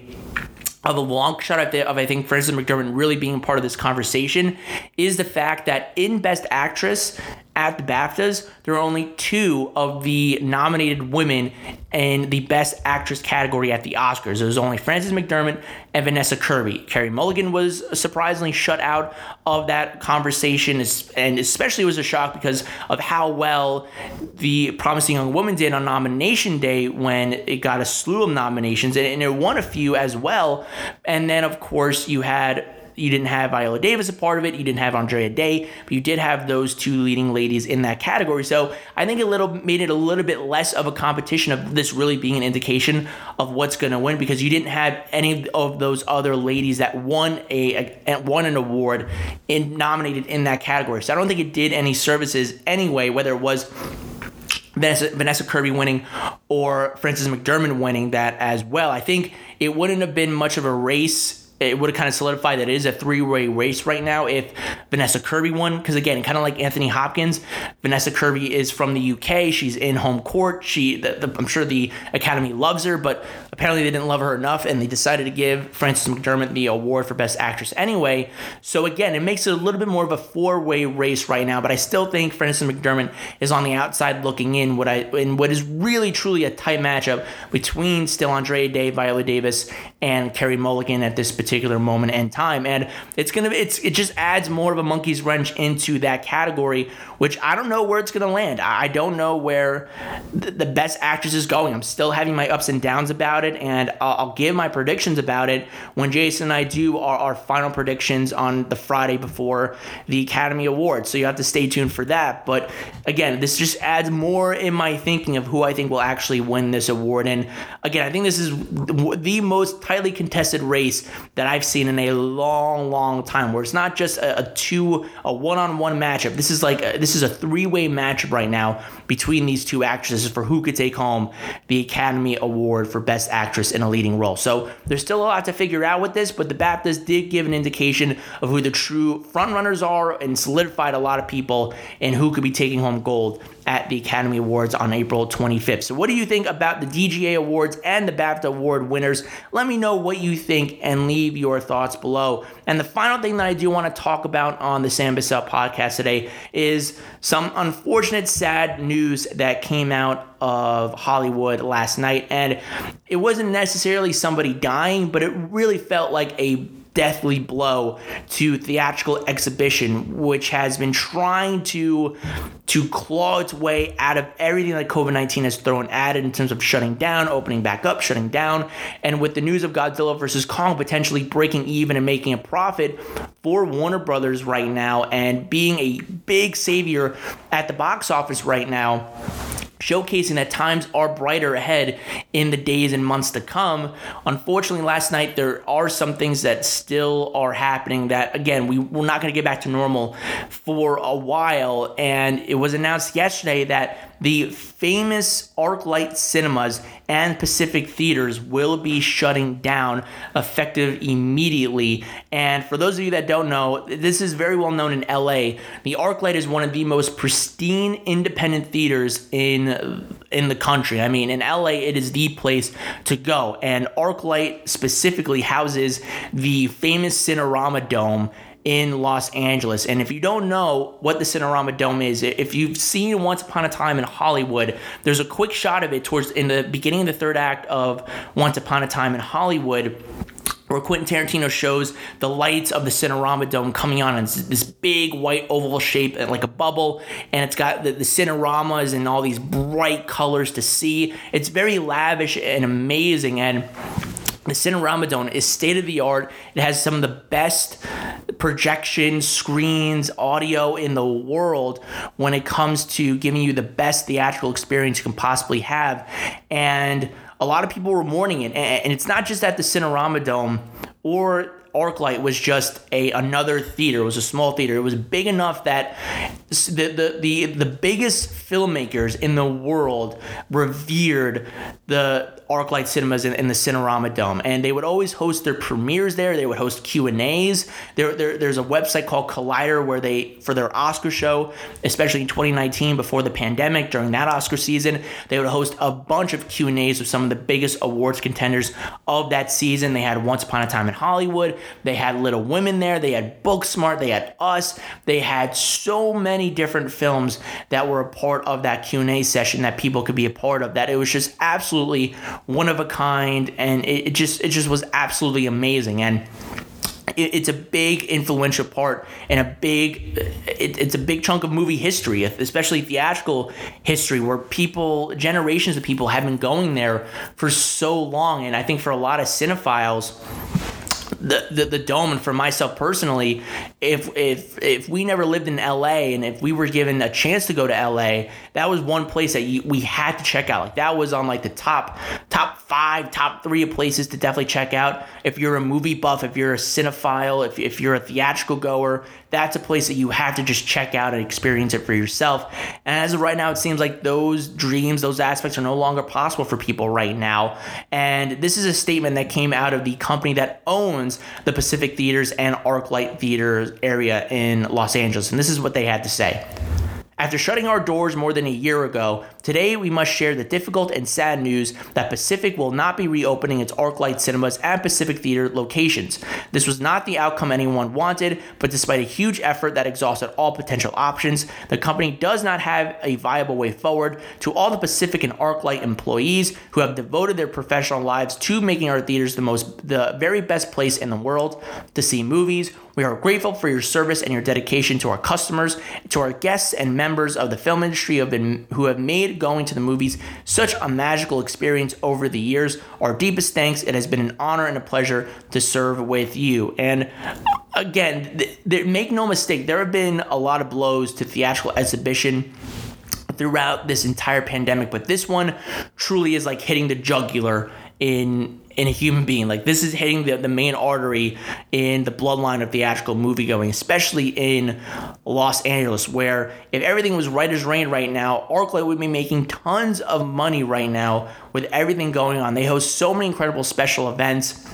of a long shot of, I think Frances McDormand really being part of this conversation is the fact that in Best Actress at the BAFTAs, there are only two of the nominated women in the Best Actress category at the Oscars. It was only Frances McDormand and Vanessa Kirby. Carey Mulligan was surprisingly shut out of that conversation, and especially was a shock because of how well the Promising Young Woman did on nomination day when it got a slew of nominations, and it won a few as well. And then, of course, you had you didn't have Viola Davis a part of it. You didn't have Andra Day, but you did have those two leading ladies in that category. So I think a little made it a little bit less of a competition of this really being an indication of what's going to win because you didn't have any of those other ladies that won a, a won an award in nominated in that category. So I don't think it did any services anyway, whether it was. Vanessa, Vanessa Kirby winning or Frances McDermott winning that as well. I think it wouldn't have been much of a race it would have kind of solidified that it is a three-way race right now if Vanessa Kirby won. Because again, kind of like Anthony Hopkins, Vanessa Kirby is from the UK. She's in home court. She, the, the, I'm sure the Academy loves her, but apparently they didn't love her enough, and they decided to give Frances McDermott the award for Best Actress anyway. So again, it makes it a little bit more of a four-way race right now. But I still think Frances McDermott is on the outside looking in. What I in what is really truly a tight matchup between still Andra Day, Viola Davis, and Carey Mulligan at this particular moment and time. And it's gonna it's it just adds more of a monkey's wrench into that category, which I don't know where it's gonna land. I don't know where the, the best actress is going. I'm still having my ups and downs about it, and I'll, I'll give my predictions about it when Jason and I do our, our final predictions on the Friday before the Academy Awards. So you have to stay tuned for that. But again, this just adds more in my thinking of who I think will actually win this award. And again, I think this is the most tightly contested race that I've seen in a long, long time. Where it's not just a, a two, a one-on-one matchup. This is like a, this is a three-way matchup right now between these two actresses for who could take home the Academy Award for Best Actress in a Leading Role. So there's still a lot to figure out with this, but the BAFTAs did give an indication of who the true frontrunners are and solidified a lot of people and who could be taking home gold at the Academy Awards on April 25th. So, what do you think about the DGA Awards and the BAFTA Award winners? Let me know what you think and leave your thoughts below. And the final thing that I do want to talk about on the Sam Bussell podcast today is some unfortunate, sad news that came out of Hollywood last night. And it wasn't necessarily somebody dying, but it really felt like a deathly blow to theatrical exhibition, which has been trying to to claw its way out of everything that COVID nineteen has thrown at it in terms of shutting down, opening back up, shutting down, and with the news of Godzilla versus Kong potentially breaking even and making a profit for Warner Brothers right now, and being a big savior at the box office right now showcasing that times are brighter ahead in the days and months to come. Unfortunately, last night there are some things that still are happening that, again, we, we're not going to get back to normal for a while. And it was announced yesterday that the famous ArcLight cinemas and Pacific theaters will be shutting down effective immediately. And for those of you that don't know, this is very well known in LA. The ArcLight is one of the most pristine independent theaters in in the country. I mean, in LA, it is the place to go. And ArcLight specifically houses the famous Cinerama Dome in Los Angeles. And if you don't know what the Cinerama Dome is, if you've seen Once Upon a Time in Hollywood, there's a quick shot of it towards in the beginning of the third act of Once Upon a Time in Hollywood where Quentin Tarantino shows the lights of the Cinerama Dome coming on, and it's this big white oval shape uh, like a bubble, and it's got the, the Cineramas and all these bright colors to see. It's very lavish and amazing, and the Cinerama Dome is state of the art. It has some of the best projection screens, audio in the world when it comes to giving you the best theatrical experience you can possibly have. And a lot of people were mourning it. And it's not just at the Cinerama Dome or ArcLight was just a another theater. It was a small theater. It was big enough that the the the, the biggest filmmakers in the world revered the ArcLight Cinemas in, in, the Cinerama Dome, and they would always host their premieres there. They would host Q and A's. There, there, there's a website called Collider where they, for their Oscar show, especially in 2019 before the pandemic, during that Oscar season, they would host a bunch of Q and A's with some of the biggest awards contenders of that season. They had Once Upon a Time in Hollywood. They had Little Women there. They had Booksmart. They had Us. They had so many different films that were a part of that Q and A session that people could be a part of. That it was just absolutely one of a kind, and it, it just it just was absolutely amazing. And it's a big influential part and a big it's a big chunk of movie history especially theatrical history where people generations of people have been going there for so long and i think for a lot of cinephiles the, the, the dome. And for myself personally if if if we never lived in LA and if we were given a chance to go to LA that was one place that you, we had to check out. Like that was on like the top top 5 top 3 of places to definitely check out. If you're a movie buff if you're a cinephile if, if you're a theatrical goer that's a place that you have to just check out and experience it for yourself. And as of right now, it seems like those dreams, those aspects are no longer possible for people right now. And this is a statement that came out of the company that owns the Pacific Theaters and ArcLight Theaters area in Los Angeles. And this is what they had to say. After shutting our doors more than a year ago, today we must share the difficult and sad news that Pacific will not be reopening its ArcLight cinemas and Pacific Theater locations. This was not the outcome anyone wanted, but despite a huge effort that exhausted all potential options, the company does not have a viable way forward. To all the Pacific and ArcLight employees who have devoted their professional lives to making our theaters the most the very best place in the world to see movies, we are grateful for your service and your dedication to our customers, to our guests and members of the film industry who have, been, who have made going to the movies such a magical experience over the years. Our deepest thanks. It has been an honor and a pleasure to serve with you. And again, th- th- make no mistake, there have been a lot of blows to theatrical exhibition throughout this entire pandemic, but this one truly is like hitting the jugular in in a human being. Like this is hitting the, the main artery in the bloodline of theatrical movie going, especially in Los Angeles, where if everything was right as rain right now, ArcLight would be making tons of money right now with everything going on. They host so many incredible special events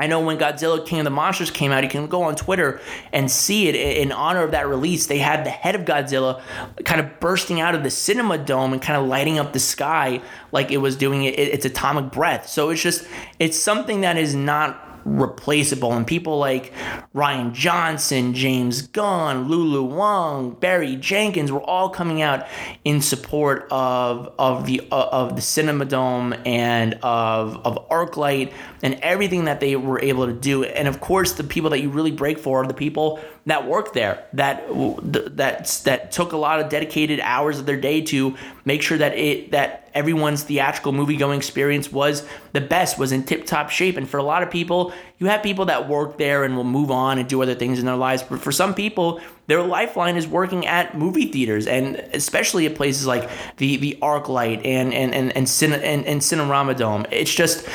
I know when Godzilla King of the Monsters came out, you can go on Twitter and see it in honor of that release. They had the head of Godzilla kind of bursting out of the cinema dome and kind of lighting up the sky like it was doing it, its atomic breath. So it's just, it's something that is not replaceable. And people like Rian Johnson, James Gunn, Lulu Wang, Barry Jenkins were all coming out in support of of the uh, of the Cinema Dome and of of ArcLight and everything that they were able to do. And of course, the people that you really break for are the people that work there that that that took a lot of dedicated hours of their day to make sure that it that everyone's theatrical movie going experience was the best was in tip top shape. And for a lot of people you have people that work there and will move on and do other things in their lives but for some people their lifeline is working at movie theaters and especially at places like the the ArcLight and and and and, Cine, and, and Cinerama Dome. It's just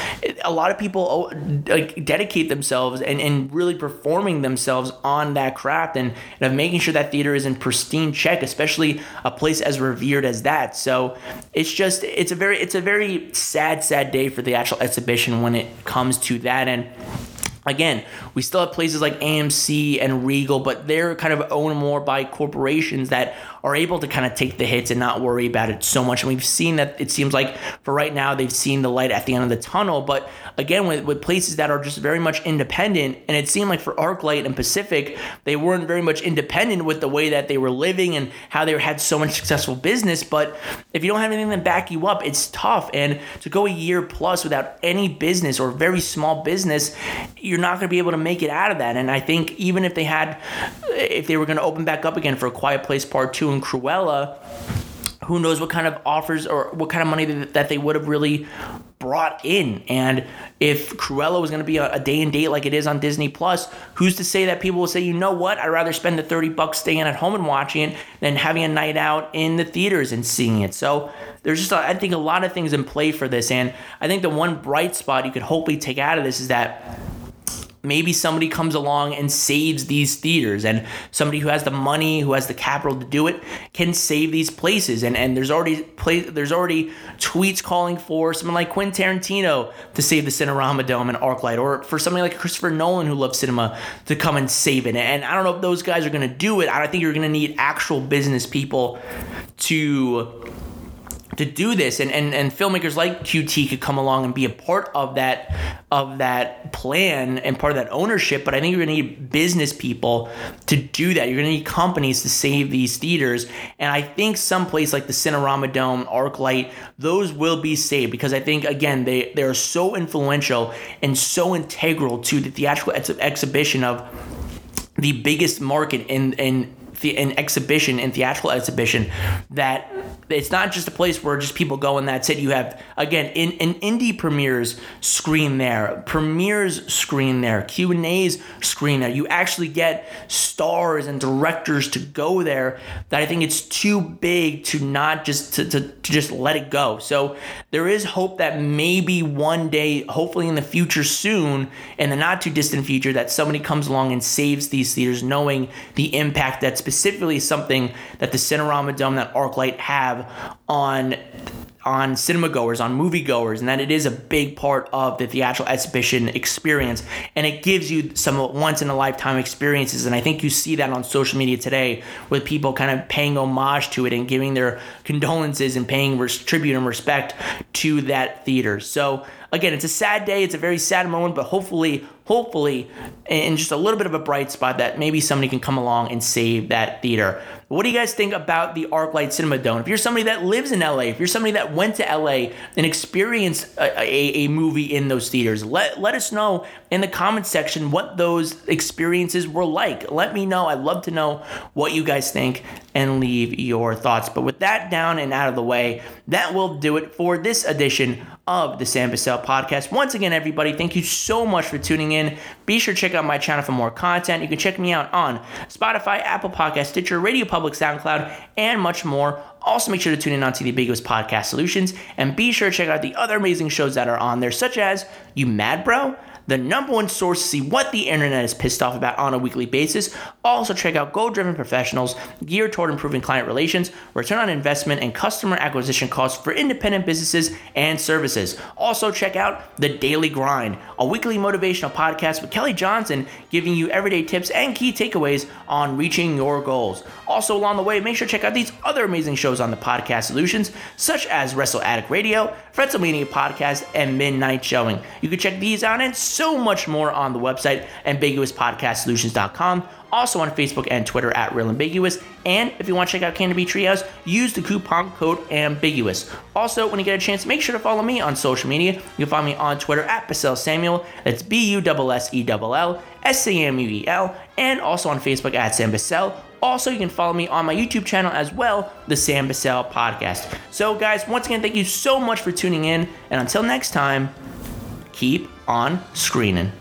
a lot of people oh, like dedicate themselves and, and really performing themselves on that craft and, and of making sure that theater is in pristine check, especially a place as revered as that. So it's just it's a very it's a very sad sad day for the actual exhibition when it comes to that and Again, we still have places like AMC and Regal, but they're kind of owned more by corporations that are able to kind of take the hits and not worry about it so much. And we've seen that it seems like for right now they've seen the light at the end of the tunnel. But again, with, with places that are just very much independent, and it seemed like for ArcLight and Pacific, they weren't very much independent with the way that they were living and how they had so much successful business. But if you don't have anything to back you up, it's tough. And to go a year plus without any business or very small business, you're not going to be able to make it out of that. And I think even if they had, if they were going to open back up again for a Quiet Place Part 2 and Cruella, who knows what kind of offers or what kind of money that they would have really brought in. And if Cruella was going to be a, day and date like it is on Disney Plus, who's to say that people will say, you know what, I'd rather spend the 30 bucks staying at home and watching it than having a night out in the theaters and seeing it. So there's just, I think, a lot of things in play for this. And I think the one bright spot you could hopefully take out of this is that maybe somebody comes along and saves these theaters and somebody who has the money who has the capital to do it can save these places. And and there's already play, there's already tweets calling for someone like Quentin Tarantino to save the Cinerama Dome and ArcLight or for somebody like Christopher Nolan who loves cinema to come and save it. And I don't know if those guys are going to do it. I think you're going to need actual business people to to do this. And, and and filmmakers like QT could come along and be a part of that of that plan and part of that ownership. But I think you're going to need business people to do that. You're going to need companies to save these theaters. And I think some place like the Cinerama Dome ArcLight those will be saved because I think again they they're so influential and so integral to the theatrical ex- exhibition of the biggest market in in the an exhibition and theatrical exhibition that it's not just a place where just people go and that's it. You have again in an indie premieres screen there, premieres screen there, Q and A's screen there. You actually get stars and directors to go there. That I think it's too big to not just to, to, to just let it go. So there is hope that maybe one day, hopefully in the future soon, in the not too distant future, that somebody comes along and saves these theaters, knowing the impact that specifically something that the Cinerama Dome, that ArcLight have on on cinema goers, on movie goers, and that it is a big part of the theatrical exhibition experience. And it gives you some once in a lifetime experiences. And I think you see that on social media today with people kind of paying homage to it and giving their condolences and paying tribute and respect to that theater. So again, it's a sad day. It's a very sad moment, but hopefully, hopefully, in just a little bit of a bright spot that maybe somebody can come along and save that theater. What do you guys think about the ArcLight Cinema Dome? If you're somebody that lives in LA, if you're somebody that went to LA and experienced a, a, a movie in those theaters, let, let us know in the comment section what those experiences were like. Let me know. I'd love to know what you guys think and leave your thoughts. But with that down and out of the way, that will do it for this edition of the Sam Bussell podcast. Once again, everybody, thank you so much for tuning in. Be sure to check out my channel for more content. You can check me out on Spotify, Apple Podcast, Stitcher, Radio Public, SoundCloud, and much more. Also, make sure to tune in onto the Ambiguous Podcast Solutions and be sure to check out the other amazing shows that are on there, such as You Mad Bro? The number one source to see what the internet is pissed off about on a weekly basis. Also, check out Goal Driven Professionals, geared toward improving client relations, return on investment, and customer acquisition costs for independent businesses and services. Also, check out The Daily Grind, a weekly motivational podcast with Kelly Johnson giving you everyday tips and key takeaways on reaching your goals. Also, along the way, make sure to check out these other amazing shows on the podcast solutions, such as Wrestle Addict Radio, WrestleMania Podcast, and Midnight Showing. You can check these out and much more on the website, ambiguouspodcastsolutions.com. Also on Facebook and Twitter at Real Ambiguous. And if you want to check out Canopy Treehouse, use the coupon code Ambiguous. Also, when you get a chance, make sure to follow me on social media. You can find me on Twitter at Bussell Samuel. That's B U S S E L L S A M U E L. And also on Facebook at Sam Bussell. Also, you can follow me on my YouTube channel as well, the Sam Bussell Podcast. So, guys, once again, thank you so much for tuning in. And until next time, keep on screening.